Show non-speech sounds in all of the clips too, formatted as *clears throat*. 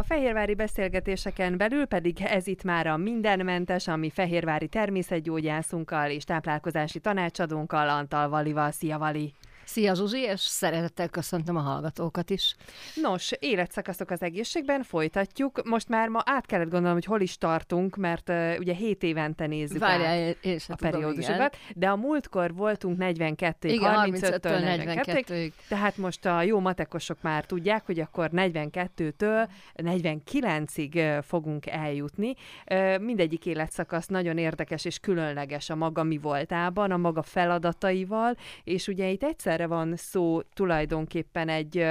A fehérvári beszélgetéseken belül pedig ez itt már a mindenmentes, ami fehérvári természetgyógyászunkkal és táplálkozási tanácsadónkkal, Antal Valival. Szia, Vali! Szia Zsuzsi, és szeretettel köszöntöm a hallgatókat is. Nos, életszakaszok az egészségben, folytatjuk. Most már ma át kellett gondolnom, hogy hol is tartunk, mert uh, ugye 7 évente nézzük Várjál, én a tudom, periódusokat, de a múltkor voltunk 42-ig, Igen, 35-től 35-től 42-ig, 42-ig. tehát most a jó matekosok már tudják, hogy akkor 42-től 49-ig ö, fogunk eljutni. Ö, Mindegyik életszakasz nagyon érdekes és különleges a maga mi voltában, a maga feladataival, és ugye itt egyszerre van szó tulajdonképpen egy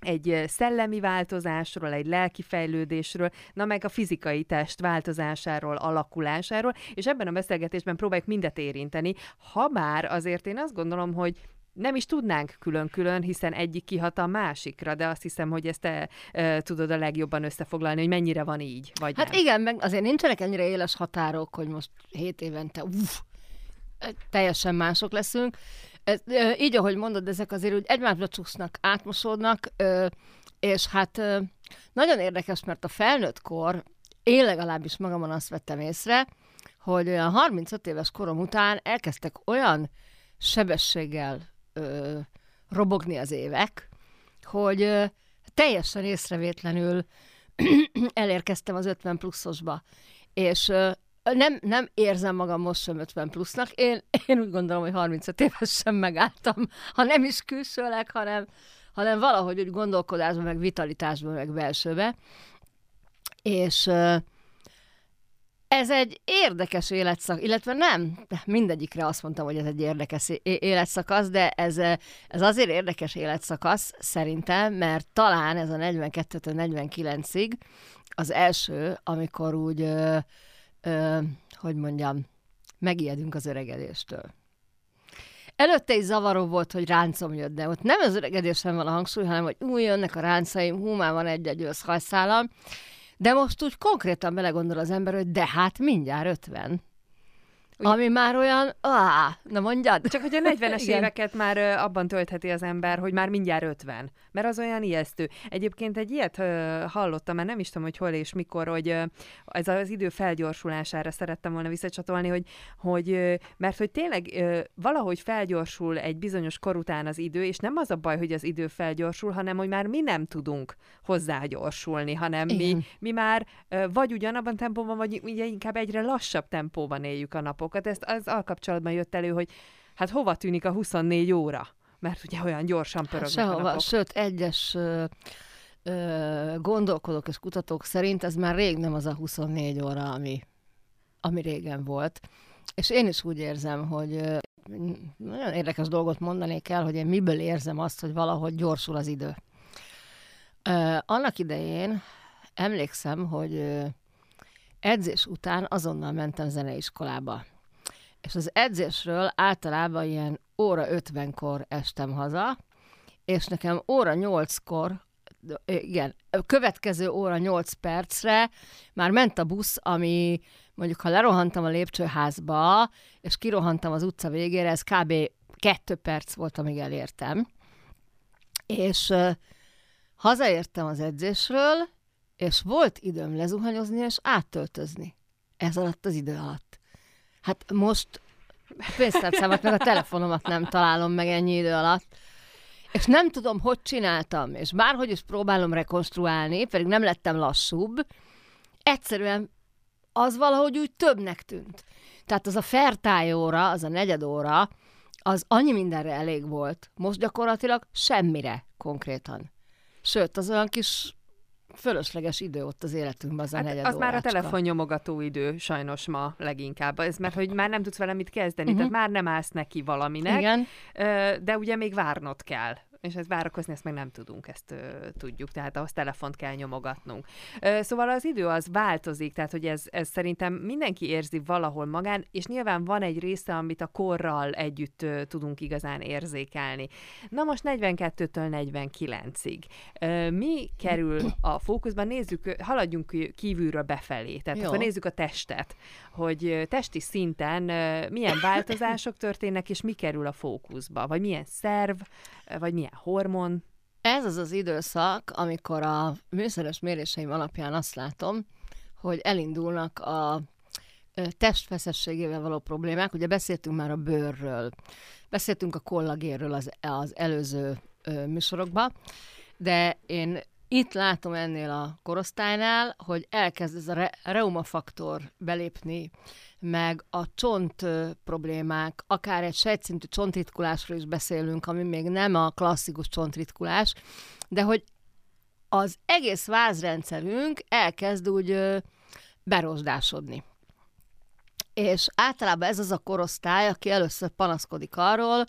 egy szellemi változásról, egy lelki fejlődésről, na meg a fizikai test változásáról, alakulásáról, és ebben a beszélgetésben próbáljuk mindet érinteni, ha bár azért én azt gondolom, hogy nem is tudnánk külön-külön, hiszen egyik kihat a másikra, de azt hiszem, hogy ezt te e, tudod a legjobban összefoglalni, hogy mennyire van így, vagy Hát nem. igen, meg azért nincsenek ennyire éles határok, hogy most 7 évente uff, teljesen mások leszünk. Ez, így, ahogy mondod, ezek azért úgy egymásra csúsznak, átmosódnak, és hát nagyon érdekes, mert a felnőtt kor, én legalábbis magamon azt vettem észre, hogy olyan 35 éves korom után elkezdtek olyan sebességgel ö, robogni az évek, hogy ö, teljesen észrevétlenül *clears throat* elérkeztem az 50 pluszosba. És ö, nem, nem érzem magam most sem 50 plusznak. Én, én úgy gondolom, hogy 35 évesen megálltam, ha nem is külsőleg, hanem, hanem valahogy úgy gondolkodásban, meg vitalitásban, meg belsőbe. És ez egy érdekes életszak, illetve nem, mindegyikre azt mondtam, hogy ez egy érdekes életszakasz, de ez, ez azért érdekes életszakasz szerintem, mert talán ez a 42-től 49-ig az első, amikor úgy, ö, hogy mondjam, megijedünk az öregedéstől. Előtte is zavaró volt, hogy ráncom jött, de ott nem az öregedésen van a hangsúly, hanem hogy új, jönnek a ráncaim, hú, már van egy-egy ősz hajszálam, de most úgy konkrétan belegondol az ember, hogy de hát mindjárt 50. Ami már olyan, áh, na mondjad. Csak hogy a 40-es *laughs* Igen. éveket már abban töltheti az ember, hogy már mindjárt 50, mert az olyan ijesztő. Egyébként egy ilyet ö, hallottam, már nem is tudom, hogy hol és mikor, hogy ö, ez az idő felgyorsulására szerettem volna visszacsatolni, hogy, hogy ö, mert hogy tényleg ö, valahogy felgyorsul egy bizonyos kor után az idő, és nem az a baj, hogy az idő felgyorsul, hanem hogy már mi nem tudunk hozzá-gyorsulni, hanem mi, Igen. mi már ö, vagy ugyanabban tempóban, vagy ugye inkább egyre lassabb tempóban éljük a napokat. Ezt az alkapcsolatban jött elő, hogy hát hova tűnik a 24 óra? Mert ugye olyan gyorsan pörögnek Hát a sehova, napok. sőt, egyes ö, gondolkodók és kutatók szerint ez már rég nem az a 24 óra, ami, ami régen volt. És én is úgy érzem, hogy nagyon érdekes dolgot mondanék el, hogy én miből érzem azt, hogy valahogy gyorsul az idő. Ö, annak idején emlékszem, hogy edzés után azonnal mentem zeneiskolába. És az edzésről általában ilyen óra 50-kor estem haza, és nekem óra 8-kor, igen, következő óra 8 percre már ment a busz, ami mondjuk, ha lerohantam a lépcsőházba, és kirohantam az utca végére, ez kb. kettő perc volt, amíg elértem. És ö, hazaértem az edzésről, és volt időm lezuhanyozni és áttöltözni. Ez alatt az idő alatt. Hát most a pénztárcámat meg a telefonomat nem találom meg ennyi idő alatt. És nem tudom, hogy csináltam, és bárhogy is próbálom rekonstruálni, pedig nem lettem lassúbb, egyszerűen az valahogy úgy többnek tűnt. Tehát az a fertály óra, az a negyed óra, az annyi mindenre elég volt. Most gyakorlatilag semmire konkrétan. Sőt, az olyan kis fölösleges idő ott az életünkben, az a Hát negyed az már a órácska. telefonnyomogató idő sajnos ma leginkább. Ez mert, hogy már nem tudsz vele mit kezdeni, Mhm. uh-huh. tehát már nem állsz neki valaminek, Igen. De ugye még várnod kell. És ezt várakozni, ezt meg nem tudunk, ezt ö, tudjuk, tehát ahhoz telefont kell nyomogatnunk. Ö, szóval az idő az változik, tehát hogy ez, ez szerintem mindenki érzi valahol magán, és nyilván van egy része, amit a korral együtt ö, tudunk igazán érzékelni. Na most 42-től 49-ig. Ö, mi kerül a fókuszban? Nézzük, haladjunk kívülről befelé, tehát Jó. akkor nézzük a testet, hogy testi szinten ö, milyen változások történnek, és mi kerül a fókuszba, vagy milyen szerv, vagy milyen hormon. Ez az az időszak, amikor a műszeres méréseim alapján azt látom, hogy elindulnak a testfeszességével való problémák. Ugye beszéltünk már a bőrről, beszéltünk a kollagérről az, az előző műsorokban, de én itt látom ennél a korosztálynál, hogy elkezd ez a re- reumafaktor belépni, meg a csont problémák, akár egy sejtszintű csontritkulásról is beszélünk, ami még nem a klasszikus csontritkulás, de hogy az egész vázrendszerünk elkezd úgy berosdásodni. És általában ez az a korosztály, aki először panaszkodik arról,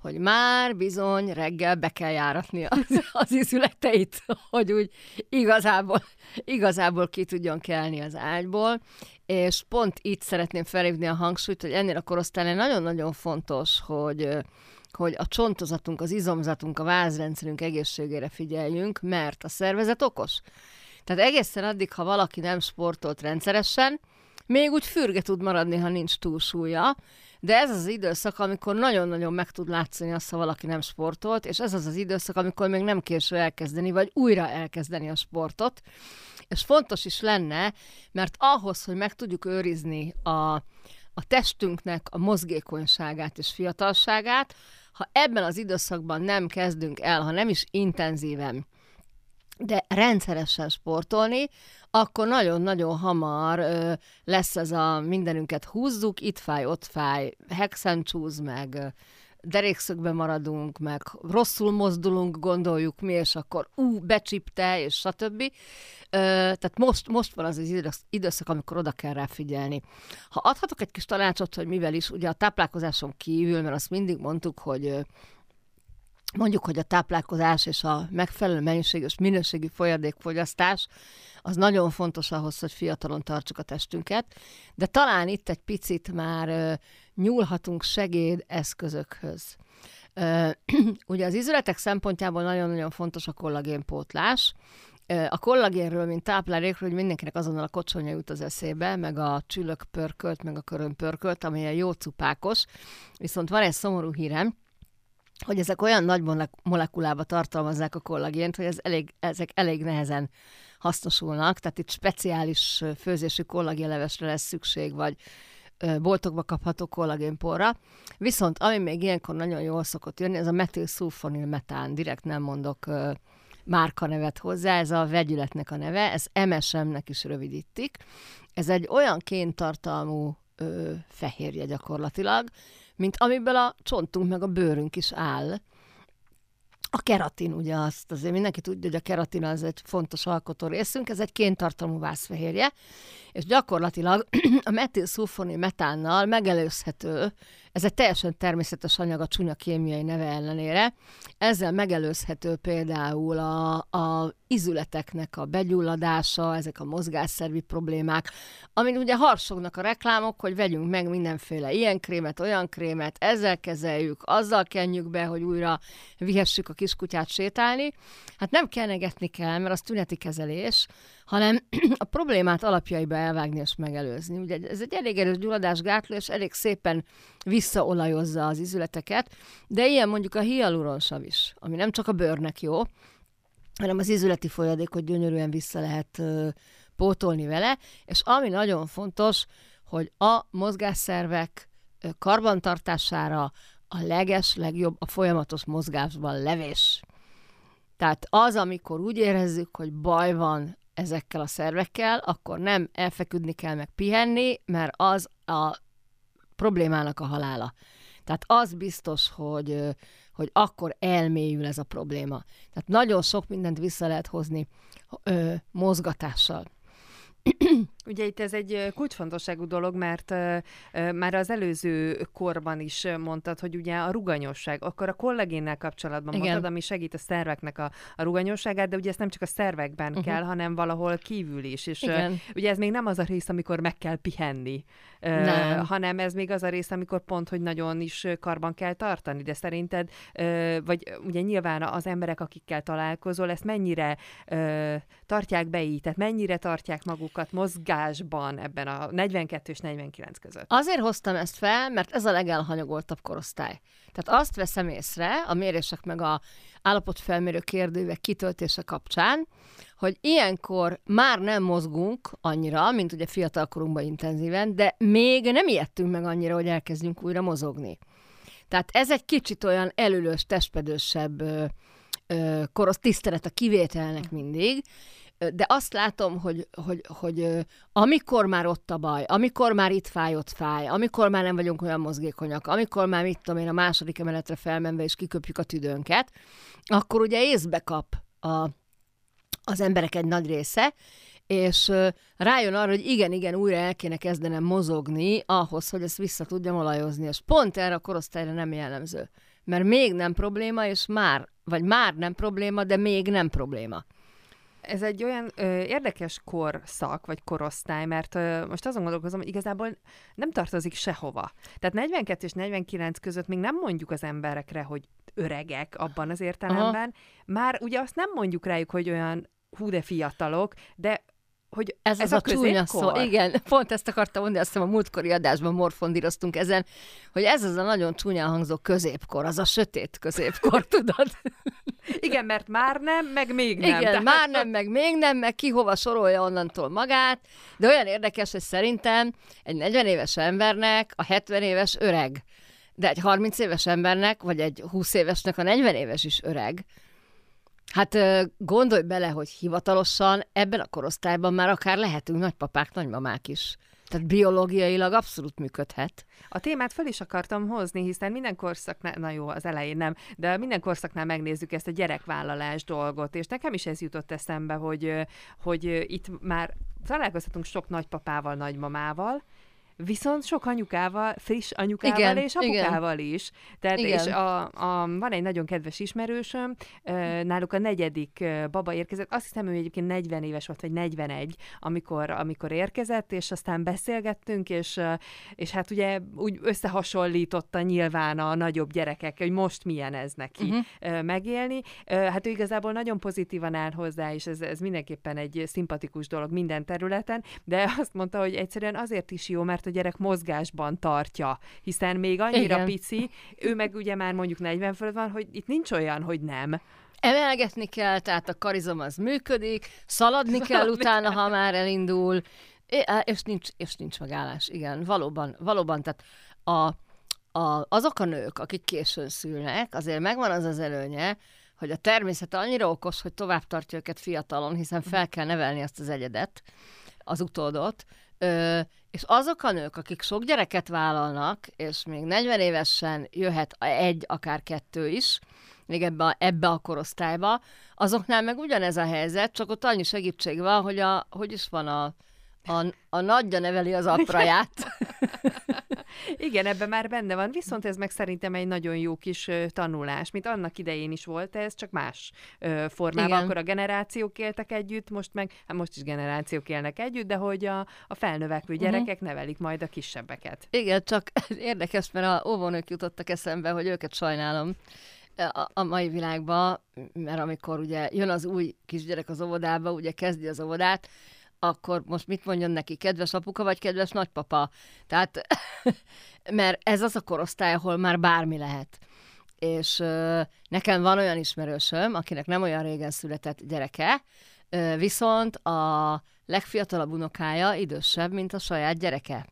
hogy már bizony reggel be kell járatni az, az izületeit, *laughs* hogy úgy igazából, igazából ki tudjon kelni az ágyból, és pont itt szeretném felhívni a hangsúlyt, hogy ennél a korosztálynál nagyon-nagyon fontos, hogy hogy a csontozatunk, az izomzatunk, a vázrendszerünk egészségére figyeljünk, mert a szervezet okos. Tehát egészen addig, ha valaki nem sportolt rendszeresen, még úgy fürge tud maradni, ha nincs túlsúlya, de ez az időszak, amikor nagyon-nagyon meg tud látszani azt, ha valaki nem sportolt, és ez az az időszak, amikor még nem késő elkezdeni, vagy újra elkezdeni a sportot. És fontos is lenne, mert ahhoz, hogy meg tudjuk őrizni a, a testünknek a mozgékonyságát és fiatalságát, ha ebben az időszakban nem kezdünk el, ha nem is intenzíven, de rendszeresen sportolni, akkor nagyon-nagyon hamar ö, lesz ez a mindenünket húzzuk, itt fáj, ott fáj, hexencsúz, meg ö, derékszögbe maradunk, meg rosszul mozdulunk, gondoljuk mi, és akkor ú, becsipte, és stb. Ö, tehát most, most van az az időszak, amikor oda kell rá figyelni. Ha adhatok egy kis tanácsot, hogy mivel is, ugye a táplálkozáson kívül, mert azt mindig mondtuk, hogy mondjuk, hogy a táplálkozás és a megfelelő mennyiség és minőségi folyadékfogyasztás az nagyon fontos ahhoz, hogy fiatalon tartsuk a testünket, de talán itt egy picit már nyúlhatunk segédeszközökhöz. *clears throat* Ugye az izületek szempontjából nagyon-nagyon fontos a kollagénpótlás, a kollagénről, mint táplálékről, hogy mindenkinek azonnal a kocsonya jut az eszébe, meg a csülök pörkölt, meg a körön pörkölt, ami jó cupákos. Viszont van egy szomorú hírem, hogy ezek olyan nagy molekulába tartalmazzák a kollagént, hogy ez elég, ezek elég nehezen hasznosulnak, tehát itt speciális főzésű kollagénlevesre lesz szükség, vagy boltokba kapható kollagénporra. Viszont ami még ilyenkor nagyon jól szokott jönni, ez a metilszulfonil metán, direkt nem mondok márkanevet hozzá, ez a vegyületnek a neve, ez MSM-nek is rövidítik. Ez egy olyan kéntartalmú ö, fehérje gyakorlatilag, mint amiből a csontunk meg a bőrünk is áll. A keratin, ugye azt azért mindenki tudja, hogy a keratin az egy fontos alkotó részünk, ez egy kéntartalmú vászfehérje, és gyakorlatilag *clears throat* a metilszulfoni metánnal megelőzhető, ez egy teljesen természetes anyag a csúnya kémiai neve ellenére, ezzel megelőzhető például a, a izületeknek a begyulladása, ezek a mozgásszervi problémák, amin ugye harsognak a reklámok, hogy vegyünk meg mindenféle ilyen krémet, olyan krémet, ezzel kezeljük, azzal kenjük be, hogy újra vihessük a kiskutyát sétálni. Hát nem kennegetni kell, mert az tüneti kezelés, hanem *clears throat* a problémát alapjaiba elvágni és megelőzni. Ugye ez egy elég erős gyulladásgátló, és elég szépen visszaolajozza az izületeket, de ilyen mondjuk a hialuronsav is, ami nem csak a bőrnek jó, hanem az izületi folyadékot gyönyörűen vissza lehet pótolni vele, és ami nagyon fontos, hogy a mozgásszervek karbantartására a leges, legjobb a folyamatos mozgásban levés. Tehát az, amikor úgy érezzük, hogy baj van ezekkel a szervekkel, akkor nem elfeküdni kell meg pihenni, mert az a problémának a halála. Tehát az biztos, hogy, hogy akkor elmélyül ez a probléma. Tehát nagyon sok mindent vissza lehet hozni ö, mozgatással. Ugye itt ez egy kulcsfontosságú dolog, mert uh, már az előző korban is mondtad, hogy ugye a ruganyosság, akkor a kollagénnel kapcsolatban Igen. mondtad, ami segít a szerveknek a, a ruganyosságát, de ugye ezt nem csak a szervekben uh-huh. kell, hanem valahol kívül is. És uh, ugye ez még nem az a rész, amikor meg kell pihenni, uh, hanem ez még az a rész, amikor pont, hogy nagyon is karban kell tartani. De szerinted, vagy ugye nyilván az emberek, akikkel találkozol, ezt mennyire tartják be így, tehát mennyire tartják magukat mozgás mozgásban ebben a 42 és 49 között? Azért hoztam ezt fel, mert ez a legelhanyagoltabb korosztály. Tehát azt veszem észre a mérések meg a állapotfelmérő kérdőívek kitöltése kapcsán, hogy ilyenkor már nem mozgunk annyira, mint ugye fiatalkorunkban intenzíven, de még nem ijedtünk meg annyira, hogy elkezdjünk újra mozogni. Tehát ez egy kicsit olyan elülős, testpedősebb korosz tisztelet a kivételnek mindig, de azt látom, hogy, hogy, hogy amikor már ott a baj, amikor már itt fáj, ott fáj, amikor már nem vagyunk olyan mozgékonyak, amikor már mit tudom én a második emeletre felmenve és kiköpjük a tüdőnket, akkor ugye észbe kap a, az emberek egy nagy része, és rájön arra, hogy igen, igen, újra el kéne kezdenem mozogni ahhoz, hogy ezt vissza tudjam olajozni, és pont erre a korosztályra nem jellemző. Mert még nem probléma, és már, vagy már nem probléma, de még nem probléma. Ez egy olyan ö, érdekes korszak, vagy korosztály, mert ö, most azon gondolkozom, hogy igazából nem tartozik sehova. Tehát 42 és 49 között még nem mondjuk az emberekre, hogy öregek abban az értelemben. Aha. Már ugye azt nem mondjuk rájuk, hogy olyan hú de fiatalok, de hogy ez, ez az a, a csúnya szó. Igen, pont ezt akartam mondani, azt hiszem a múltkori adásban morfondíroztunk ezen, hogy ez az a nagyon csúnya hangzó középkor, az a sötét középkor, *laughs* tudod? Igen, mert már nem, meg még nem. Igen, tehát... már nem, meg még nem, meg ki hova sorolja onnantól magát, de olyan érdekes, hogy szerintem egy 40 éves embernek a 70 éves öreg, de egy 30 éves embernek, vagy egy 20 évesnek a 40 éves is öreg. Hát gondolj bele, hogy hivatalosan ebben a korosztályban már akár lehetünk nagypapák, nagymamák is. Tehát biológiailag abszolút működhet. A témát föl is akartam hozni, hiszen minden korszaknál, na jó, az elején nem, de minden korszaknál megnézzük ezt a gyerekvállalás dolgot, és nekem is ez jutott eszembe, hogy, hogy itt már találkozhatunk sok nagypapával, nagymamával, Viszont sok anyukával, friss anyukával igen, és apukával igen. is. Tehát, igen. és a, a, van egy nagyon kedves ismerősöm, náluk a negyedik baba érkezett, azt hiszem, ő egyébként 40 éves volt, vagy 41, amikor, amikor érkezett, és aztán beszélgettünk, és, és hát ugye úgy összehasonlította nyilván a nagyobb gyerekek, hogy most milyen ez neki uh-huh. megélni. Hát ő igazából nagyon pozitívan áll hozzá, és ez, ez mindenképpen egy szimpatikus dolog minden területen, de azt mondta, hogy egyszerűen azért is jó, mert a gyerek mozgásban tartja, hiszen még annyira Igen. pici, ő meg ugye már mondjuk 40 fölött van, hogy itt nincs olyan, hogy nem. Emelgetni kell, tehát a karizom az működik, szaladni, kell utána, ha már elindul, és nincs, és nincs megállás. Igen, valóban, valóban, tehát a, a, azok a nők, akik későn szülnek, azért megvan az az előnye, hogy a természet annyira okos, hogy tovább tartja őket fiatalon, hiszen fel kell nevelni azt az egyedet, az utódot, Ö, és azok a nők, akik sok gyereket vállalnak, és még 40 évesen jöhet egy, akár kettő is, még ebbe a, ebbe a korosztályba, azoknál meg ugyanez a helyzet, csak ott annyi segítség van, hogy a, hogy is van a, a, a nagyja neveli az apraját. *laughs* Igen, ebben már benne van, viszont ez meg szerintem egy nagyon jó kis tanulás, mint annak idején is volt ez, csak más formában. Igen. Akkor a generációk éltek együtt, most meg, hát most is generációk élnek együtt, de hogy a, a felnövekvő mhm. gyerekek uh-huh. nevelik majd a kisebbeket. Igen, csak *laughs* érdekes, mert a óvónők jutottak eszembe, hogy őket sajnálom a, a mai világban, mert amikor ugye jön az új kisgyerek az óvodába, ugye kezdi az óvodát, akkor most mit mondjon neki, kedves apuka vagy kedves nagypapa? Tehát, *laughs* mert ez az a korosztály, ahol már bármi lehet. És nekem van olyan ismerősöm, akinek nem olyan régen született gyereke, viszont a legfiatalabb unokája idősebb, mint a saját gyereke.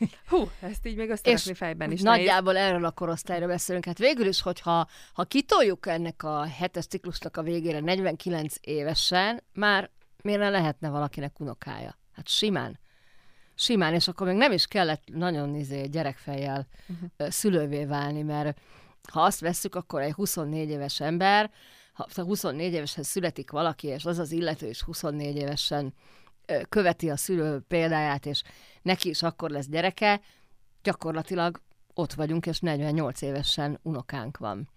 *laughs* Hú, ezt így még összerakni fejben is Nagyjából nehéz. erről a korosztályra beszélünk. Hát végül is, hogyha ha kitoljuk ennek a hetes ciklusnak a végére 49 évesen, már miért ne lehetne valakinek unokája? Hát simán. Simán, és akkor még nem is kellett nagyon izé, gyerekfejjel uh-huh. szülővé válni, mert ha azt vesszük, akkor egy 24 éves ember, ha 24 évesen születik valaki, és az az illető is 24 évesen követi a szülő példáját, és neki is akkor lesz gyereke, gyakorlatilag ott vagyunk, és 48 évesen unokánk van.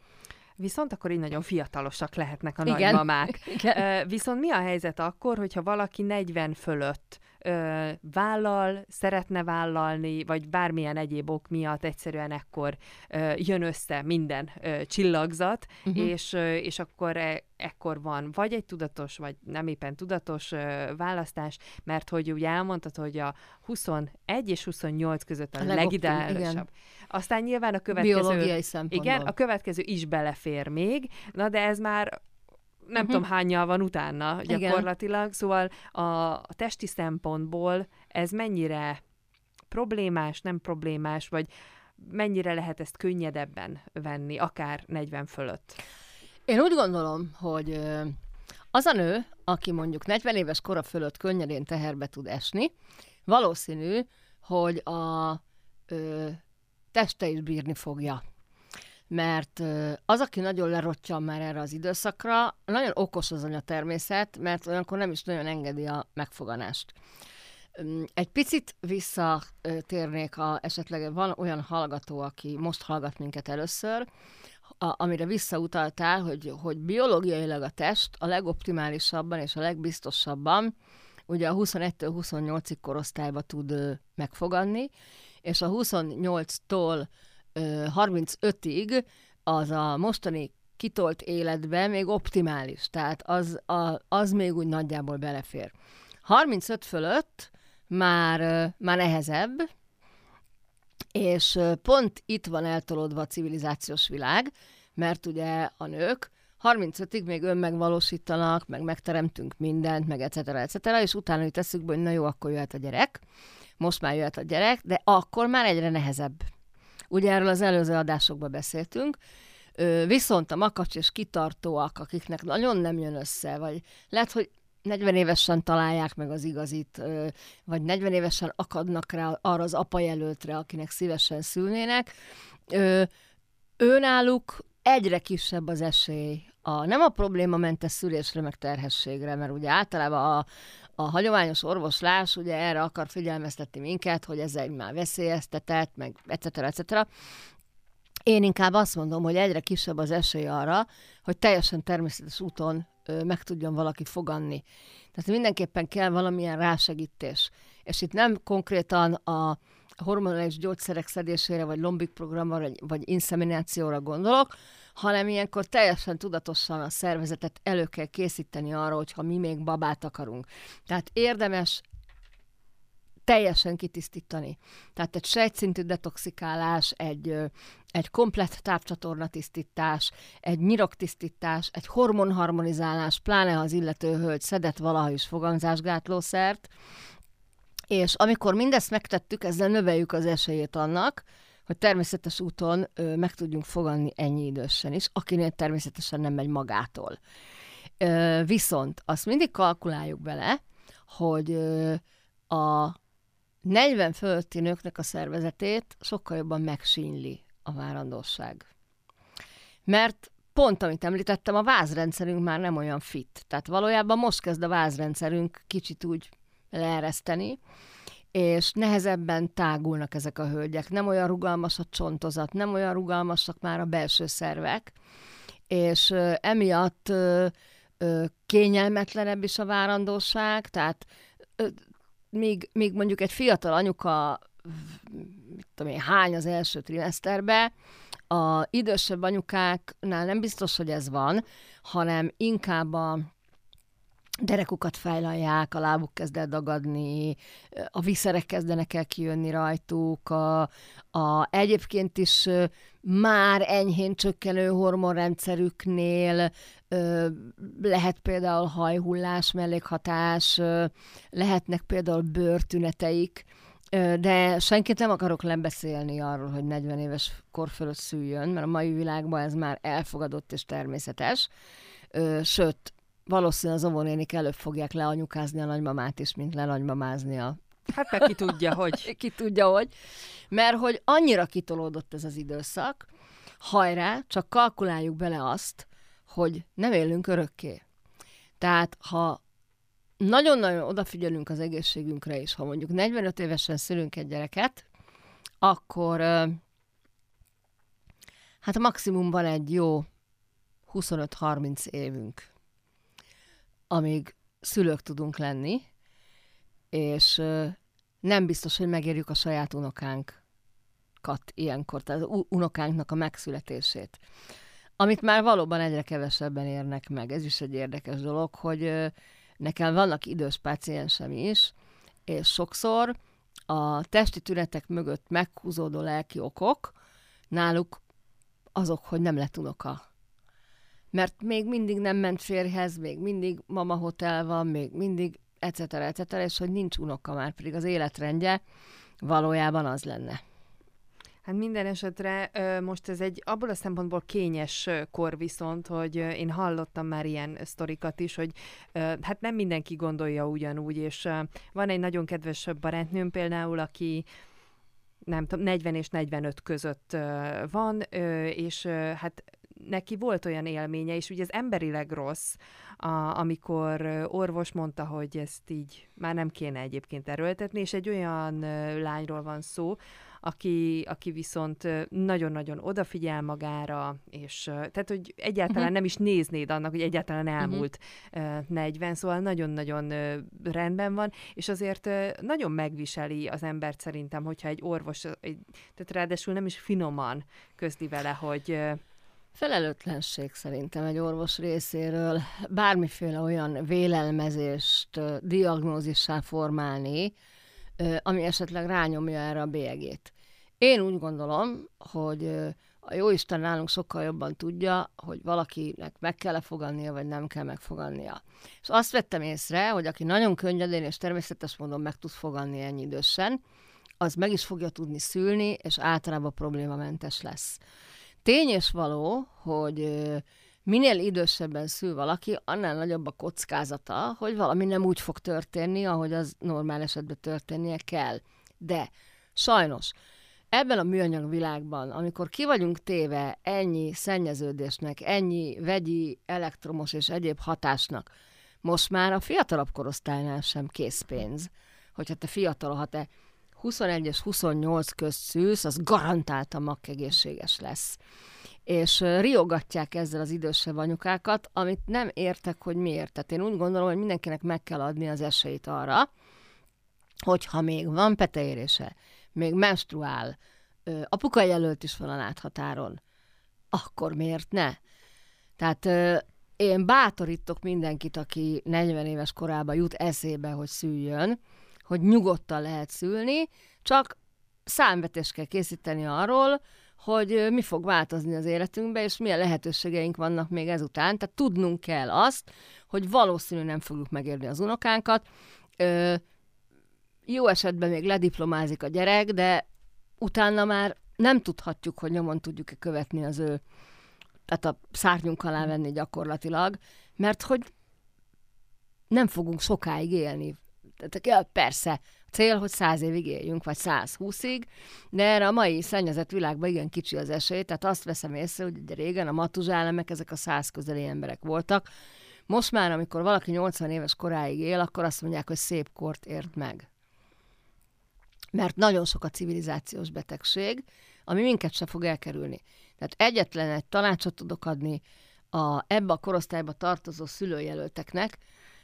Viszont akkor így nagyon fiatalosak lehetnek a Igen. nagymamák. *laughs* Igen. Viszont mi a helyzet akkor, hogyha valaki 40 fölött ö, vállal, szeretne vállalni, vagy bármilyen egyéb ok miatt egyszerűen ekkor ö, jön össze minden ö, csillagzat, uh-huh. és, ö, és akkor e, ekkor van vagy egy tudatos, vagy nem éppen tudatos ö, választás, mert hogy ugye elmondtad, hogy a 21 és 28 között a, a legideálisabb. Aztán nyilván a következő... Biológiai szempontból. Igen, a következő is belefér még, na de ez már nem uh-huh. tudom hányal van utána gyakorlatilag, Igen. szóval a, a testi szempontból ez mennyire problémás, nem problémás, vagy mennyire lehet ezt könnyedebben venni, akár 40 fölött? Én úgy gondolom, hogy az a nő, aki mondjuk 40 éves kora fölött könnyedén teherbe tud esni, valószínű, hogy a ö, teste is bírni fogja mert az, aki nagyon lerottyan már erre az időszakra, nagyon okos az anya természet, mert olyankor nem is nagyon engedi a megfoganást. Egy picit visszatérnék, a, esetleg van olyan hallgató, aki most hallgat minket először, a, amire visszautaltál, hogy, hogy biológiailag a test a legoptimálisabban és a legbiztosabban ugye a 21-28-ig korosztályba tud megfogadni, és a 28-tól 35-ig az a mostani kitolt életben még optimális, tehát az, a, az még úgy nagyjából belefér. 35 fölött már, már nehezebb, és pont itt van eltolódva a civilizációs világ, mert ugye a nők 35-ig még önmegvalósítanak, meg megteremtünk mindent, meg etc. etc. és utána jut eszükbe, hogy na jó, akkor jöhet a gyerek. Most már jöhet a gyerek, de akkor már egyre nehezebb. Ugye erről az előző adásokban beszéltünk, viszont a makacs és kitartóak, akiknek nagyon nem jön össze, vagy lehet, hogy 40 évesen találják meg az igazit, vagy 40 évesen akadnak rá arra az apa jelöltre, akinek szívesen szülnének, őnáluk egyre kisebb az esély. A, nem a probléma mentes szülésre, meg terhességre, mert ugye általában a, a hagyományos orvoslás ugye erre akar figyelmeztetni minket, hogy ez egy már veszélyeztetett, meg etc. etc. Én inkább azt mondom, hogy egyre kisebb az esély arra, hogy teljesen természetes úton meg tudjon valaki foganni. Tehát mindenképpen kell valamilyen rásegítés. És itt nem konkrétan a hormonális gyógyszerek szedésére, vagy lombik programra, vagy, vagy inszeminációra gondolok, hanem ilyenkor teljesen tudatosan a szervezetet elő kell készíteni arra, hogyha mi még babát akarunk. Tehát érdemes teljesen kitisztítani. Tehát egy sejtszintű detoxikálás, egy, egy komplett tápcsatorna tisztítás, egy nyiroktisztítás, egy hormonharmonizálás, pláne ha az illető hölgy szedett valaha is fogamzásgátlószert, és amikor mindezt megtettük, ezzel növeljük az esélyét annak, hogy természetes úton ö, meg tudjunk fogadni ennyi idősen is, akinél természetesen nem megy magától. Ö, viszont azt mindig kalkuláljuk bele, hogy ö, a 40 fölötti nőknek a szervezetét sokkal jobban megsínli a várandóság. Mert pont, amit említettem, a vázrendszerünk már nem olyan fit. Tehát valójában most kezd a vázrendszerünk kicsit úgy leereszteni, és nehezebben tágulnak ezek a hölgyek. Nem olyan rugalmas a csontozat, nem olyan rugalmasak már a belső szervek, és emiatt kényelmetlenebb is a várandóság, tehát még, még mondjuk egy fiatal anyuka mit tudom én, hány az első trimeszterbe, a idősebb anyukáknál nem biztos, hogy ez van, hanem inkább a derekukat fejlalják, a lábuk kezd el dagadni, a viszerek kezdenek el kijönni rajtuk, a, a egyébként is már enyhén csökkenő hormonrendszerüknél lehet például hajhullás, mellékhatás, lehetnek például bőrtüneteik, de senkit nem akarok lebeszélni arról, hogy 40 éves kor fölött szüljön, mert a mai világban ez már elfogadott és természetes. Sőt, valószínűleg az óvónénik előbb fogják leanyukázni a nagymamát is, mint lenagymamázni a Hát meg ki tudja, hogy. *laughs* ki tudja, hogy. Mert hogy annyira kitolódott ez az időszak, hajrá, csak kalkuláljuk bele azt, hogy nem élünk örökké. Tehát, ha nagyon-nagyon odafigyelünk az egészségünkre is, ha mondjuk 45 évesen szülünk egy gyereket, akkor hát a maximumban egy jó 25-30 évünk amíg szülők tudunk lenni, és nem biztos, hogy megérjük a saját unokánkat ilyenkor, tehát unokánknak a megszületését. Amit már valóban egyre kevesebben érnek meg. Ez is egy érdekes dolog, hogy nekem vannak idős páciensem is, és sokszor a testi tünetek mögött meghúzódó lelki okok náluk azok, hogy nem lett unoka. Mert még mindig nem ment férjhez, még mindig mama hotel van, még mindig etc. etc. és hogy nincs unoka már, pedig az életrendje valójában az lenne. Hát minden esetre most ez egy abból a szempontból kényes kor viszont, hogy én hallottam már ilyen sztorikat is, hogy hát nem mindenki gondolja ugyanúgy, és van egy nagyon kedves barátnőm például, aki nem tudom, 40 és 45 között van, és hát neki volt olyan élménye, és ugye ez emberileg rossz, a, amikor orvos mondta, hogy ezt így már nem kéne egyébként erőltetni, és egy olyan lányról van szó, aki, aki viszont nagyon-nagyon odafigyel magára, és tehát, hogy egyáltalán uh-huh. nem is néznéd annak, hogy egyáltalán mhm. elmúlt uh-huh. 40, szóval nagyon-nagyon rendben van, és azért nagyon megviseli az embert szerintem, hogyha egy orvos, egy, tehát ráadásul nem is finoman közli vele, hogy Felelőtlenség szerintem egy orvos részéről bármiféle olyan vélelmezést diagnózissá formálni, ami esetleg rányomja erre a bélyegét. Én úgy gondolom, hogy a Jóisten nálunk sokkal jobban tudja, hogy valakinek meg kell -e fogadnia, vagy nem kell megfogadnia. És azt vettem észre, hogy aki nagyon könnyedén és természetes módon meg tud fogadni ennyi idősen, az meg is fogja tudni szülni, és általában problémamentes lesz. Tény és való, hogy minél idősebben szül valaki, annál nagyobb a kockázata, hogy valami nem úgy fog történni, ahogy az normál esetben történnie kell. De sajnos ebben a műanyag világban, amikor ki vagyunk téve ennyi szennyeződésnek, ennyi vegyi, elektromos és egyéb hatásnak, most már a fiatalabb korosztálynál sem készpénz. Hogyha te fiatal, ha te 21 és 28 közt szűsz, az garantáltan makkegészséges lesz és riogatják ezzel az idősebb anyukákat, amit nem értek, hogy miért. Tehát én úgy gondolom, hogy mindenkinek meg kell adni az esélyt arra, hogyha még van peteérése, még menstruál, apuka jelölt is van a láthatáron, akkor miért ne? Tehát én bátorítok mindenkit, aki 40 éves korában jut eszébe, hogy szüljön, hogy nyugodtan lehet szülni, csak számvetést kell készíteni arról, hogy mi fog változni az életünkbe, és milyen lehetőségeink vannak még ezután. Tehát tudnunk kell azt, hogy valószínűleg nem fogjuk megérni az unokánkat. Ö, jó esetben még lediplomázik a gyerek, de utána már nem tudhatjuk, hogy nyomon tudjuk-e követni az ő, tehát a szárnyunk alá venni gyakorlatilag, mert hogy nem fogunk sokáig élni. Tehát persze, cél, hogy száz évig éljünk, vagy 120-ig, de erre a mai szennyezett világban igen kicsi az esély, tehát azt veszem észre, hogy ugye régen a matuzsálemek, ezek a száz közeli emberek voltak, most már, amikor valaki 80 éves koráig él, akkor azt mondják, hogy szép kort ért meg. Mert nagyon sok a civilizációs betegség, ami minket se fog elkerülni. Tehát egyetlen egy tanácsot tudok adni a, ebbe a korosztályba tartozó szülőjelölteknek,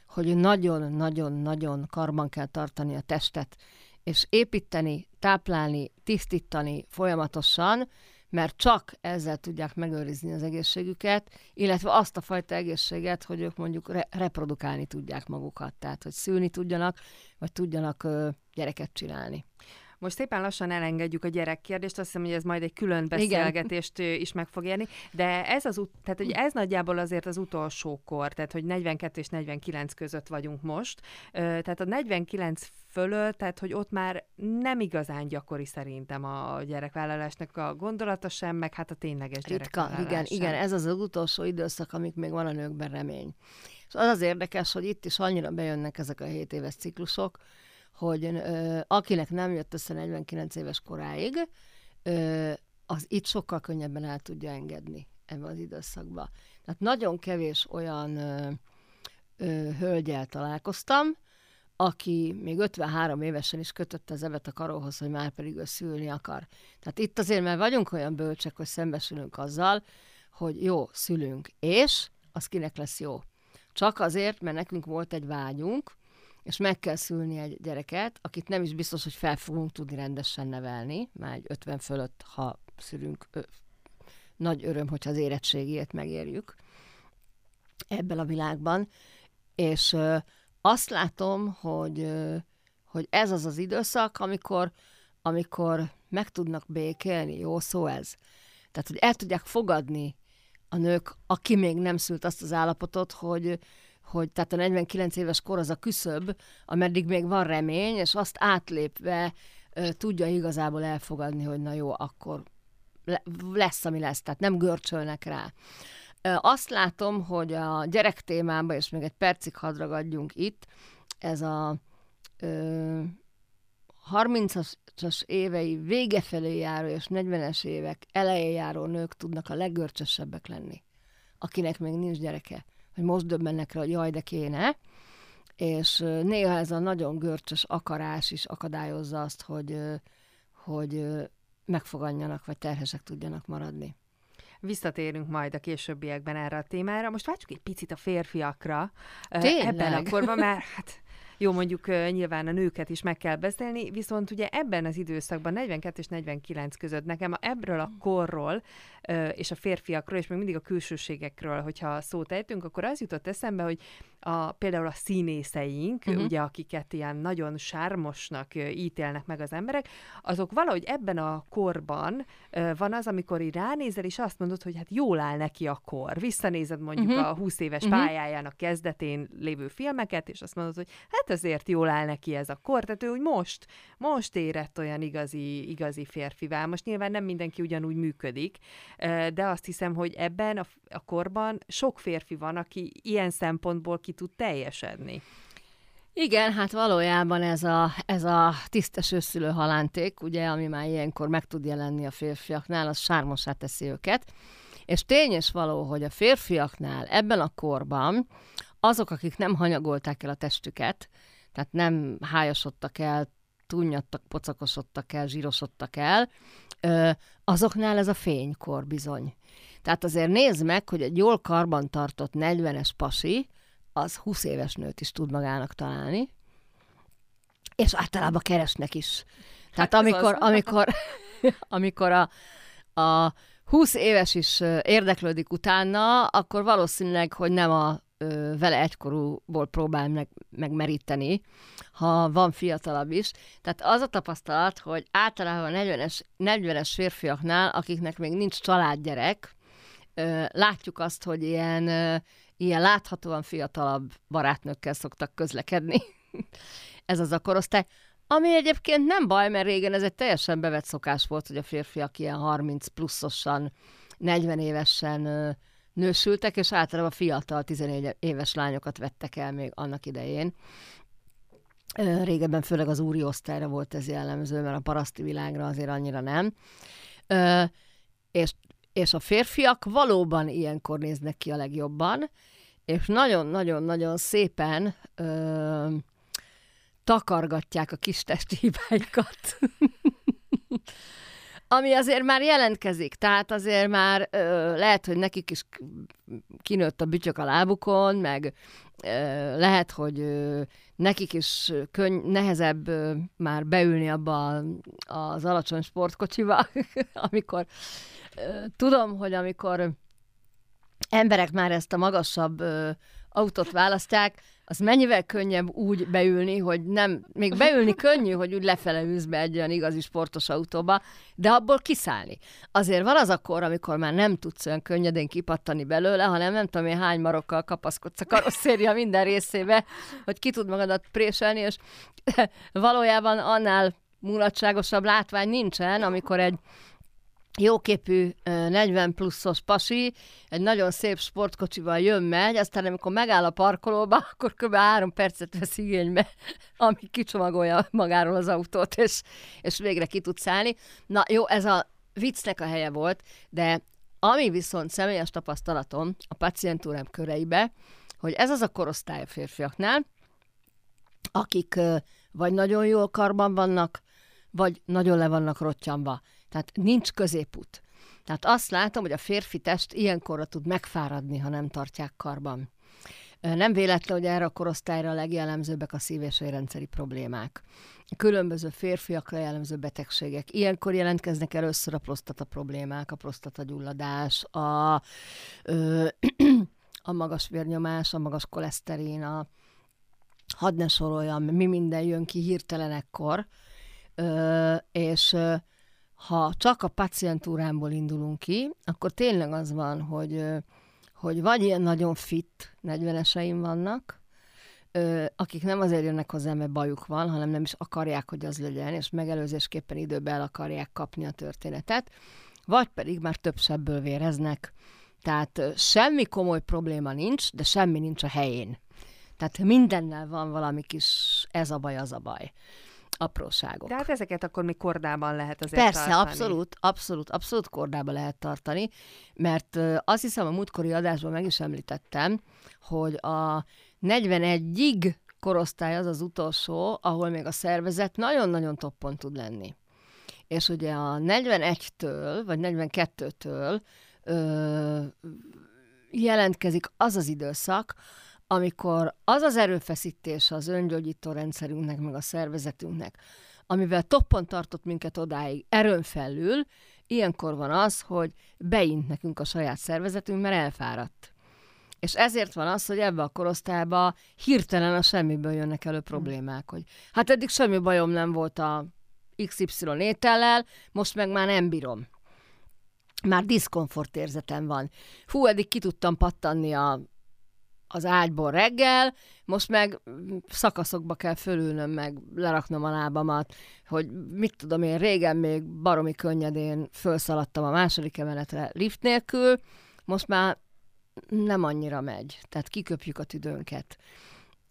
hogy nagyon-nagyon-nagyon karban kell tartani a testet, és építeni, táplálni, tisztítani folyamatosan, mert csak ezzel tudják megőrizni az egészségüket, illetve azt a fajta egészséget, hogy ők mondjuk re- reprodukálni tudják magukat, tehát hogy szülni tudjanak, vagy tudjanak ö, gyereket csinálni. Most szépen lassan elengedjük a gyerekkérdést, azt hiszem, hogy ez majd egy külön beszélgetést Igen. is meg fog érni, de ez az tehát hogy ez nagyjából azért az utolsó kor, tehát hogy 42 és 49 között vagyunk most, tehát a 49 fölött, tehát hogy ott már nem igazán gyakori szerintem a gyerekvállalásnak a gondolata sem, meg hát a tényleges gyerekvállalás igen, sem. igen, ez az, az utolsó időszak, amik még van a nőkben remény. És az az érdekes, hogy itt is annyira bejönnek ezek a 7 éves ciklusok, hogy ö, akinek nem jött össze 49 éves koráig, ö, az itt sokkal könnyebben el tudja engedni ebben az időszakban. Tehát nagyon kevés olyan ö, ö, hölgyel találkoztam, aki még 53 évesen is kötötte az evet a karóhoz, hogy már pedig ő szülni akar. Tehát itt azért már vagyunk olyan bölcsek, hogy szembesülünk azzal, hogy jó, szülünk, és az kinek lesz jó. Csak azért, mert nekünk volt egy vágyunk, és meg kell szülni egy gyereket, akit nem is biztos, hogy fel fogunk tudni rendesen nevelni, már egy 50 fölött, ha szülünk, ö, nagy öröm, hogyha az érettségét megérjük ebben a világban, és ö, azt látom, hogy, ö, hogy ez az az időszak, amikor, amikor meg tudnak békélni, jó szó ez. Tehát, hogy el tudják fogadni a nők, aki még nem szült azt az állapotot, hogy, hogy tehát a 49 éves kor az a küszöb, ameddig még van remény, és azt átlépve ö, tudja igazából elfogadni, hogy na jó, akkor le, lesz, ami lesz, tehát nem görcsölnek rá. Ö, azt látom, hogy a gyerek témában, és még egy percig hadd ragadjunk itt, ez a ö, 30-as évei vége felé járó és 40-es évek elején járó nők tudnak a legörcsösebbek lenni, akinek még nincs gyereke hogy most döbbennek rá, hogy jaj, de kéne, és néha ez a nagyon görcsös akarás is akadályozza azt, hogy, hogy megfogadjanak, vagy terhesek tudjanak maradni. Visszatérünk majd a későbbiekben erre a témára. Most váltsuk egy picit a férfiakra Tényleg? ebben a korban, mert hát jó, mondjuk nyilván a nőket is meg kell beszélni, viszont ugye ebben az időszakban, 42 és 49 között nekem ebből a korról és a férfiakról, és még mindig a külsőségekről, hogyha szót ejtünk, akkor az jutott eszembe, hogy a, például a színészeink, uh-huh. ugye, akiket ilyen nagyon sármosnak ítélnek meg az emberek, azok valahogy ebben a korban van az, amikor így ránézel, és azt mondod, hogy hát jól áll neki a kor. Visszanézed mondjuk uh-huh. a 20 éves uh-huh. pályájának kezdetén lévő filmeket, és azt mondod, hogy hát azért jól áll neki ez a kor, tehát ő úgy most, most érett olyan igazi, igazi férfivá. Most nyilván nem mindenki ugyanúgy működik, de azt hiszem, hogy ebben a, a korban sok férfi van, aki ilyen szempontból ki tud teljesedni. Igen, hát valójában ez a, ez a tisztes őszülő halánték, ugye, ami már ilyenkor meg tud jelenni a férfiaknál, az sármosá teszi őket. És tény és való, hogy a férfiaknál ebben a korban azok, akik nem hanyagolták el a testüket, tehát nem hájasodtak el, tunnyadtak, pocakosodtak el, zsírosodtak el, azoknál ez a fénykor bizony. Tehát azért nézd meg, hogy egy jól karban tartott 40-es pasi, az 20 éves nőt is tud magának találni, és általában keresnek is. Tehát hát amikor, amikor, *laughs* amikor a, a 20 éves is érdeklődik utána, akkor valószínűleg, hogy nem a ö, vele egykorúból próbál meg, megmeríteni, ha van fiatalabb is. Tehát az a tapasztalat, hogy általában 40-es, 40-es férfiaknál, akiknek még nincs családgyerek, ö, látjuk azt, hogy ilyen, ilyen láthatóan fiatalabb barátnőkkel szoktak közlekedni. *laughs* ez az a korosztály. Ami egyébként nem baj, mert régen ez egy teljesen bevett szokás volt, hogy a férfiak ilyen 30 pluszosan, 40 évesen nősültek, és általában fiatal 14 éves lányokat vettek el még annak idején. Régebben főleg az úri osztályra volt ez jellemző, mert a paraszti világra azért annyira nem. És, és a férfiak valóban ilyenkor néznek ki a legjobban, és nagyon-nagyon-nagyon szépen ö, takargatják a kis testi hibáikat. *laughs* ami azért már jelentkezik, tehát azért már ö, lehet, hogy nekik is kinőtt a bütyök a lábukon, meg ö, lehet, hogy ö, nekik is könny, nehezebb ö, már beülni abba az alacsony sportkocsiba, *laughs* amikor tudom, hogy amikor emberek már ezt a magasabb autót választják, az mennyivel könnyebb úgy beülni, hogy nem, még beülni könnyű, hogy úgy lefele ülsz be egy olyan igazi sportos autóba, de abból kiszállni. Azért van az akkor, amikor már nem tudsz olyan könnyedén kipattani belőle, hanem nem tudom én hány marokkal kapaszkodsz a karosszéria minden részébe, hogy ki tud magadat préselni, és *laughs* valójában annál mulatságosabb látvány nincsen, amikor egy jóképű 40 pluszos pasi, egy nagyon szép sportkocsival jön, megy, aztán amikor megáll a parkolóba, *laughs* akkor kb. három percet vesz igénybe, *laughs* amíg kicsomagolja magáról az autót, és, és végre ki tud szállni. Na jó, ez a viccnek a helye volt, de ami viszont személyes tapasztalatom a pacientúrám köreibe, hogy ez az a korosztály a férfiaknál, akik vagy nagyon jól karban vannak, vagy nagyon le vannak rottyanva. Tehát nincs középút. Tehát azt látom, hogy a férfi test ilyenkorra tud megfáradni, ha nem tartják karban. Nem véletlen, hogy erre a korosztályra a legjellemzőbbek a szív- és rendszeri problémák. Különböző férfiakra jellemző betegségek. Ilyenkor jelentkeznek először a prostata problémák, a prostata gyulladás, a, ö, *clears throat* a magas vérnyomás, a magas koleszterin, a, hadd ne soroljam, mi minden jön ki hirtelen ekkor, ö, és ha csak a pacientúrámból indulunk ki, akkor tényleg az van, hogy, hogy vagy ilyen nagyon fit 40-eseim vannak, akik nem azért jönnek hozzá, mert bajuk van, hanem nem is akarják, hogy az legyen, és megelőzésképpen időben el akarják kapni a történetet, vagy pedig már több sebből véreznek. Tehát semmi komoly probléma nincs, de semmi nincs a helyén. Tehát mindennel van valami kis ez a baj, az a baj apróságok. Tehát ezeket akkor még kordában lehet azért Persze, tartani. abszolút, abszolút, abszolút kordában lehet tartani, mert azt hiszem a múltkori adásban meg is említettem, hogy a 41-ig korosztály az az utolsó, ahol még a szervezet nagyon-nagyon toppon tud lenni. És ugye a 41-től, vagy 42-től ö, jelentkezik az az időszak, amikor az az erőfeszítés az öngyógyító rendszerünknek, meg a szervezetünknek, amivel toppon tartott minket odáig erőn felül, ilyenkor van az, hogy beint nekünk a saját szervezetünk, mert elfáradt. És ezért van az, hogy ebbe a korosztályba hirtelen a semmiből jönnek elő problémák, hogy hát eddig semmi bajom nem volt a XY étellel, most meg már nem bírom. Már diszkomfort érzetem van. Hú, eddig ki tudtam pattanni a az ágyból reggel, most meg szakaszokba kell fölülnöm, meg leraknom a lábamat, hogy mit tudom én, régen még baromi könnyedén felszaladtam a második emeletre lift nélkül, most már nem annyira megy, tehát kiköpjük a tüdőnket.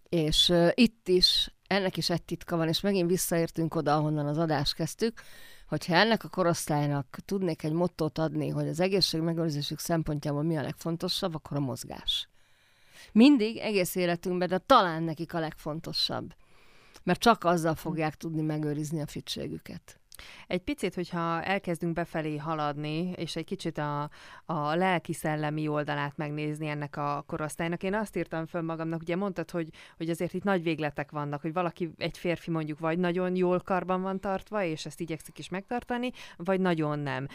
És uh, itt is, ennek is egy titka van, és megint visszaértünk oda, ahonnan az adást kezdtük, hogyha ennek a korosztálynak tudnék egy mottót adni, hogy az egészség megőrzésük szempontjából mi a legfontosabb, akkor a mozgás mindig, egész életünkben, de talán nekik a legfontosabb. Mert csak azzal fogják tudni megőrizni a fitségüket. Egy picit, hogyha elkezdünk befelé haladni, és egy kicsit a, a lelki-szellemi oldalát megnézni ennek a korosztálynak, én azt írtam föl magamnak, ugye mondtad, hogy, hogy azért itt nagy végletek vannak, hogy valaki, egy férfi mondjuk vagy nagyon jól karban van tartva, és ezt igyekszik is megtartani, vagy nagyon nem.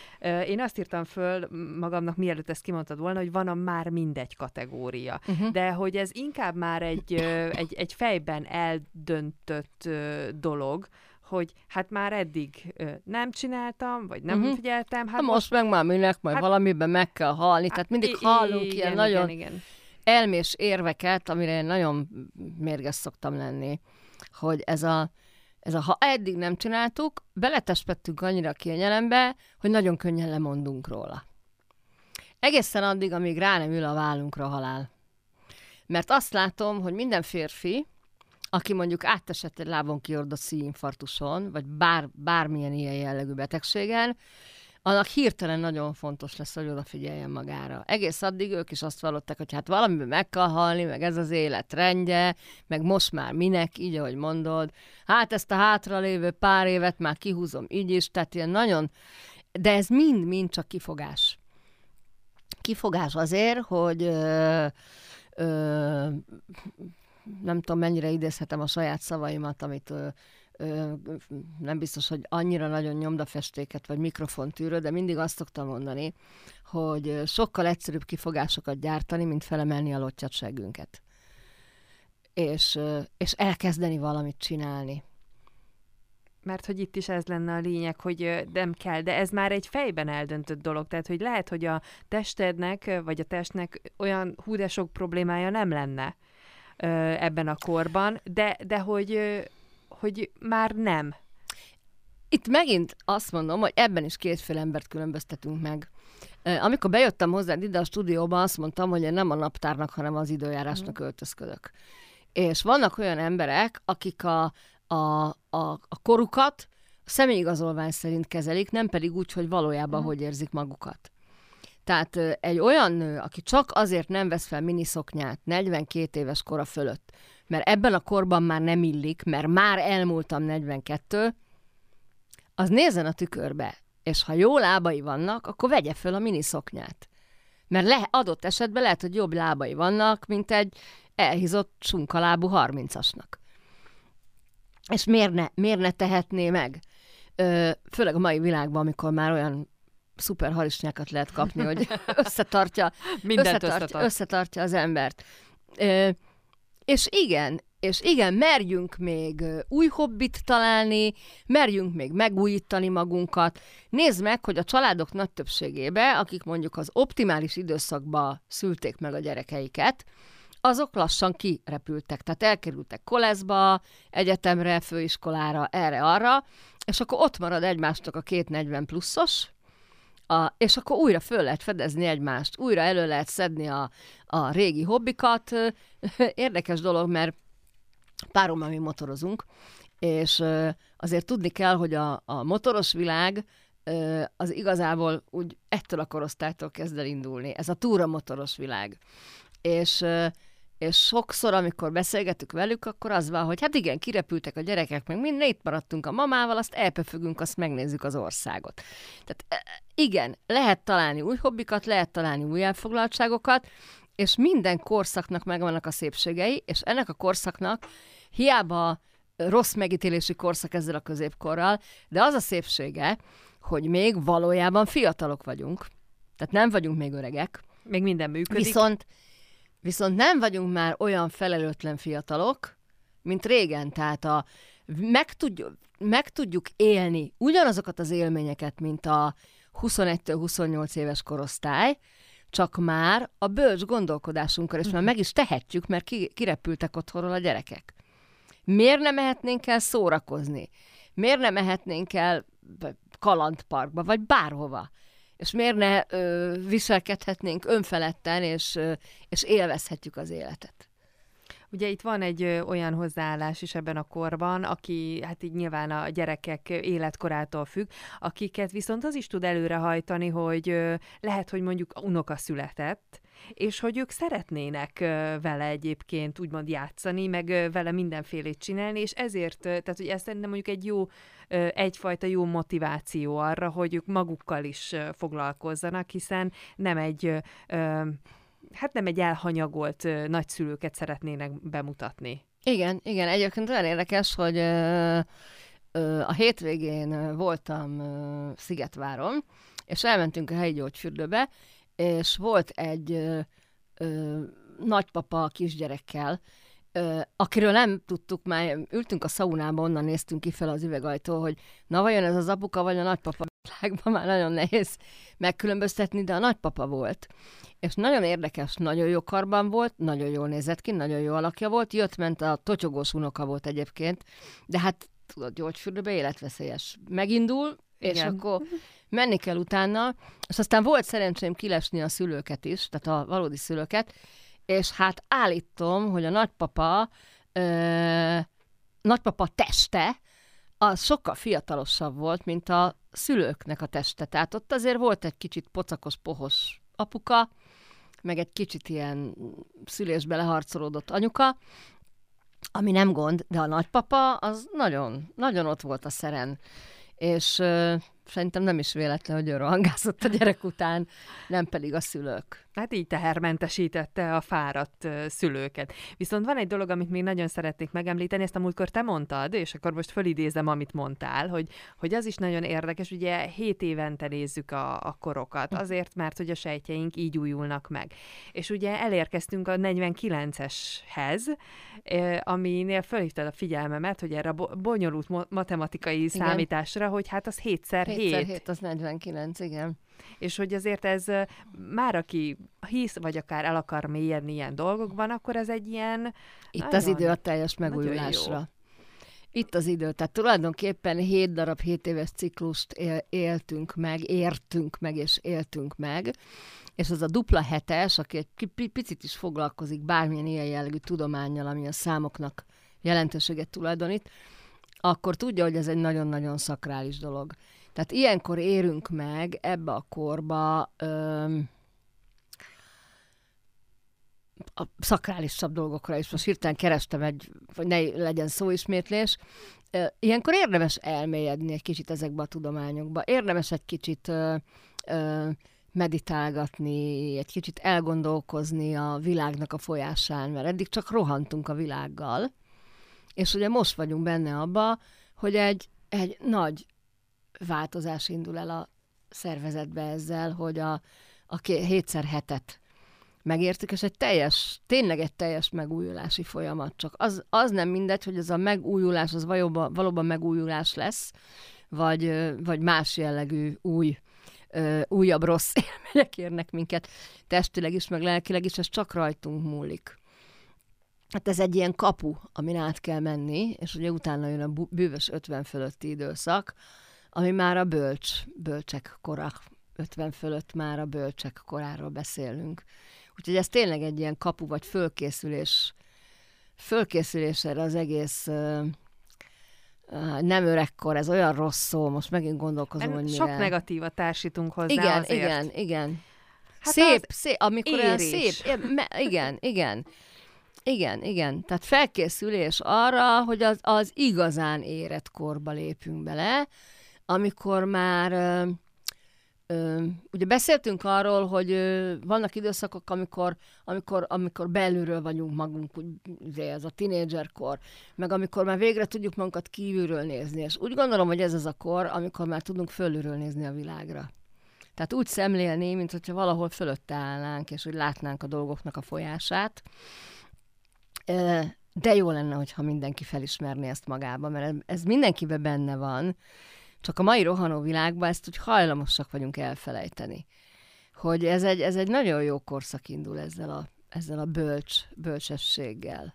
Én azt írtam föl magamnak, mielőtt ezt kimondtad volna, hogy van a már mindegy kategória. Uh-huh. De hogy ez inkább már egy, egy, egy fejben eldöntött dolog, hogy hát már eddig ö, nem csináltam, vagy nem uh-huh. figyeltem. Hát most, most meg már minek, majd hát, valamiben meg kell halni. Hát, tehát mindig hallunk igen, ilyen igen, nagyon igen. elmés érveket, amire én nagyon mérges szoktam lenni, hogy ez a, ez a ha eddig nem csináltuk, beletespettünk annyira a kényelembe, hogy nagyon könnyen lemondunk róla. Egészen addig, amíg rá nem ül a vállunkra halál. Mert azt látom, hogy minden férfi, aki mondjuk átesett egy lábon kiordott szívinfarktuson, vagy bár, bármilyen ilyen jellegű betegségen, annak hirtelen nagyon fontos lesz, hogy odafigyeljen magára. Egész addig ők is azt vallották, hogy hát valamiben meg kell halni, meg ez az élet rendje, meg most már minek, így ahogy mondod. Hát ezt a hátralévő pár évet már kihúzom így is, tehát ilyen nagyon... De ez mind-mind csak kifogás. Kifogás azért, hogy ö, ö, nem tudom, mennyire idézhetem a saját szavaimat, amit ö, ö, nem biztos, hogy annyira nagyon nyomdafestéket vagy mikrofont tűrő, de mindig azt szoktam mondani, hogy sokkal egyszerűbb kifogásokat gyártani, mint felemelni a lottyatságünket. És, és elkezdeni valamit csinálni. Mert hogy itt is ez lenne a lényeg, hogy nem kell, de ez már egy fejben eldöntött dolog. Tehát, hogy lehet, hogy a testednek, vagy a testnek olyan hú de problémája nem lenne, ebben a korban, de, de hogy, hogy már nem. Itt megint azt mondom, hogy ebben is kétféle embert különböztetünk meg. Amikor bejöttem hozzád ide a stúdióba, azt mondtam, hogy én nem a naptárnak, hanem az időjárásnak mm. öltözködök. És vannak olyan emberek, akik a, a, a, a korukat személyigazolvány szerint kezelik, nem pedig úgy, hogy valójában mm. hogy érzik magukat. Tehát egy olyan nő, aki csak azért nem vesz fel miniszoknyát 42 éves kora fölött, mert ebben a korban már nem illik, mert már elmúltam 42, az nézzen a tükörbe, és ha jó lábai vannak, akkor vegye föl a miniszoknyát. Mert le, adott esetben lehet, hogy jobb lábai vannak, mint egy, elhízott sunkalábú harmincasnak. És miért ne, miért ne tehetné meg? Ö, főleg a mai világban, amikor már olyan szuper harisnyákat lehet kapni, hogy *laughs* összetartja, összetartja, összetartja az embert. Ö, és igen, és igen, merjünk még új hobbit találni, merjünk még megújítani magunkat. Nézd meg, hogy a családok nagy többségébe, akik mondjuk az optimális időszakba szülték meg a gyerekeiket, azok lassan kirepültek, tehát elkerültek koleszba, egyetemre, főiskolára, erre-arra, és akkor ott marad egymástok a két 40 pluszos, a, és akkor újra föl lehet fedezni egymást, újra elő lehet szedni a, a régi hobbikat. *laughs* Érdekes dolog, mert párommal mi motorozunk, és azért tudni kell, hogy a, a motoros világ az igazából úgy ettől a korosztálytól kezd el indulni. Ez a túra motoros világ. És és sokszor, amikor beszélgetünk velük, akkor az van, hogy hát igen, kirepültek a gyerekek, meg minden, itt maradtunk a mamával, azt elpefögünk, azt megnézzük az országot. Tehát e, igen, lehet találni új hobbikat, lehet találni új elfoglaltságokat, és minden korszaknak megvannak a szépségei, és ennek a korszaknak hiába rossz megítélési korszak ezzel a középkorral, de az a szépsége, hogy még valójában fiatalok vagyunk, tehát nem vagyunk még öregek. Még minden működik. Viszont Viszont nem vagyunk már olyan felelőtlen fiatalok, mint régen. Tehát a, meg, tudjuk, meg tudjuk élni ugyanazokat az élményeket, mint a 21-28 éves korosztály, csak már a bölcs gondolkodásunkkal, és már meg is tehetjük, mert ki, kirepültek otthonról a gyerekek. Miért nem mehetnénk el szórakozni? Miért nem mehetnénk el kalandparkba, vagy bárhova? És miért ne ö, viselkedhetnénk önfeledten, és, ö, és élvezhetjük az életet. Ugye itt van egy olyan hozzáállás is ebben a korban, aki hát így nyilván a gyerekek életkorától függ, akiket viszont az is tud előrehajtani, hogy lehet, hogy mondjuk unoka született, és hogy ők szeretnének vele egyébként úgymond játszani, meg vele mindenfélét csinálni, és ezért, tehát hogy ez szerintem mondjuk egy jó, egyfajta jó motiváció arra, hogy ők magukkal is foglalkozzanak, hiszen nem egy hát nem egy elhanyagolt nagyszülőket szeretnének bemutatni. Igen, igen. Egyébként olyan érdekes, hogy a hétvégén voltam Szigetváron, és elmentünk a helyi gyógyfürdőbe, és volt egy ö, ö, nagypapa kisgyerekkel, ö, akiről nem tudtuk, már ültünk a szaunában, onnan néztünk ki fel az üvegajtó, hogy na vajon ez az apuka vagy a nagypapa világban már nagyon nehéz megkülönböztetni, de a nagypapa volt. És nagyon érdekes, nagyon jó karban volt, nagyon jól nézett ki, nagyon jó alakja volt, jött-ment a totyogós unoka volt egyébként, de hát tudod, gyógyfürdőbe életveszélyes. Megindul, és Igen. akkor menni kell utána, és aztán volt szerencsém kilesni a szülőket is, tehát a valódi szülőket, és hát állítom, hogy a nagypapa, ö, nagypapa teste, az sokkal fiatalosabb volt, mint a szülőknek a teste. Tehát ott azért volt egy kicsit pocakos, pohos apuka, meg egy kicsit ilyen szülésbe leharcolódott anyuka, ami nem gond, de a nagypapa az nagyon, nagyon ott volt a szeren. És szerintem nem is véletlen, hogy ő rohangászott a gyerek után, nem pedig a szülők. Hát így tehermentesítette a fáradt szülőket. Viszont van egy dolog, amit még nagyon szeretnék megemlíteni, ezt a múltkor te mondtad, és akkor most fölidézem, amit mondtál, hogy, hogy az is nagyon érdekes, ugye 7 évente nézzük a, a korokat, azért, mert hogy a sejtjeink így újulnak meg. És ugye elérkeztünk a 49-eshez, aminél fölhívtad a figyelmemet, hogy erre a bonyolult matematikai Igen. számításra, hogy hát az 7x7. 7 7 az 49, igen. És hogy azért ez már aki hisz, vagy akár el akar mélyedni ilyen dolgokban, akkor ez egy ilyen... Itt nagyon, az idő a teljes megújulásra. Itt az idő. Tehát tulajdonképpen 7 darab 7 éves ciklust éltünk meg, értünk meg és éltünk meg, és az a dupla hetes, aki egy picit is foglalkozik bármilyen ilyen jellegű tudományjal, ami a számoknak jelentőséget tulajdonít, akkor tudja, hogy ez egy nagyon-nagyon szakrális dolog. Tehát ilyenkor érünk meg ebbe a korba öm, a szakrálisabb dolgokra is. Most hirtelen kerestem egy, hogy ne legyen szóismétlés. Ilyenkor érdemes elmélyedni egy kicsit ezekbe a tudományokba. Érdemes egy kicsit ö, ö, meditálgatni, egy kicsit elgondolkozni a világnak a folyásán, mert eddig csak rohantunk a világgal, és ugye most vagyunk benne abba, hogy egy, egy nagy változás indul el a szervezetbe ezzel, hogy a, a hétszer hetet megértük, és egy teljes, tényleg egy teljes megújulási folyamat. Csak az, az nem mindegy, hogy ez a megújulás, az valóban, valóban megújulás lesz, vagy, vagy más jellegű új, újabb rossz *laughs* élmények érnek minket testileg is, meg lelkileg is, ez csak rajtunk múlik. Hát ez egy ilyen kapu, amin át kell menni, és ugye utána jön a bűvös 50 fölötti időszak, ami már a bölcs, bölcsek kora, 50 fölött már a bölcsek koráról beszélünk. Úgyhogy ez tényleg egy ilyen kapu, vagy fölkészülés, fölkészülés erre az egész nem öregkor, ez olyan rossz szó, most megint gondolkozom, hogy Sok negatívat társítunk hozzá Igen, azért. igen, igen. Hát szép, szép, amikor olyan szép, igen, igen. Igen, igen. Tehát felkészülés arra, hogy az, az igazán érett korba lépünk bele, amikor már ö, ö, ugye beszéltünk arról, hogy ö, vannak időszakok, amikor, amikor, amikor belülről vagyunk magunk, ugye ez a tinédzserkor, meg amikor már végre tudjuk magunkat kívülről nézni, és úgy gondolom, hogy ez az a kor, amikor már tudunk fölülről nézni a világra. Tehát úgy szemlélni, mint hogyha valahol fölötte állnánk, és hogy látnánk a dolgoknak a folyását. De jó lenne, hogyha mindenki felismerné ezt magába, mert ez mindenkiben benne van, csak a mai rohanó világban ezt úgy hajlamosak vagyunk elfelejteni. Hogy ez egy, ez egy nagyon jó korszak indul ezzel a, ezzel a bölcs, bölcsességgel.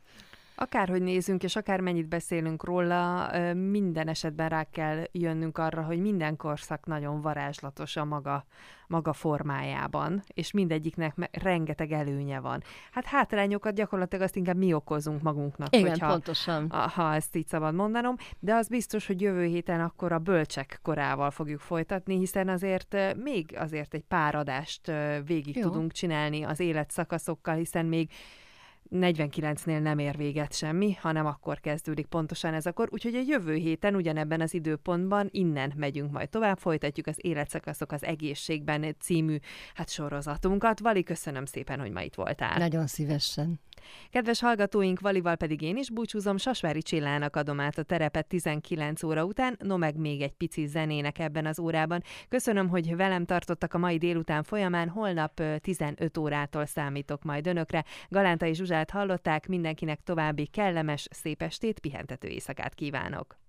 Akárhogy nézünk, és akármennyit beszélünk róla, minden esetben rá kell jönnünk arra, hogy minden korszak nagyon varázslatos a maga, maga formájában, és mindegyiknek rengeteg előnye van. Hát hátrányokat gyakorlatilag azt inkább mi okozunk magunknak. Igen, hogyha, pontosan. Ha ezt így szabad mondanom, de az biztos, hogy jövő héten akkor a bölcsek korával fogjuk folytatni, hiszen azért még azért egy pár adást végig Jó. tudunk csinálni az életszakaszokkal, hiszen még 49-nél nem ér véget semmi, hanem akkor kezdődik pontosan ez akkor. Úgyhogy a jövő héten ugyanebben az időpontban innen megyünk majd tovább, folytatjuk az Életszakaszok az egészségben című hát sorozatunkat. Vali, köszönöm szépen, hogy ma itt voltál. Nagyon szívesen. Kedves hallgatóink, Valival pedig én is búcsúzom, Sasvári Csillának adom át a terepet 19 óra után, no meg még egy pici zenének ebben az órában. Köszönöm, hogy velem tartottak a mai délután folyamán, holnap 15 órától számítok majd önökre. Galánta és Zsuzsát hallották, mindenkinek további kellemes, szép estét, pihentető éjszakát kívánok.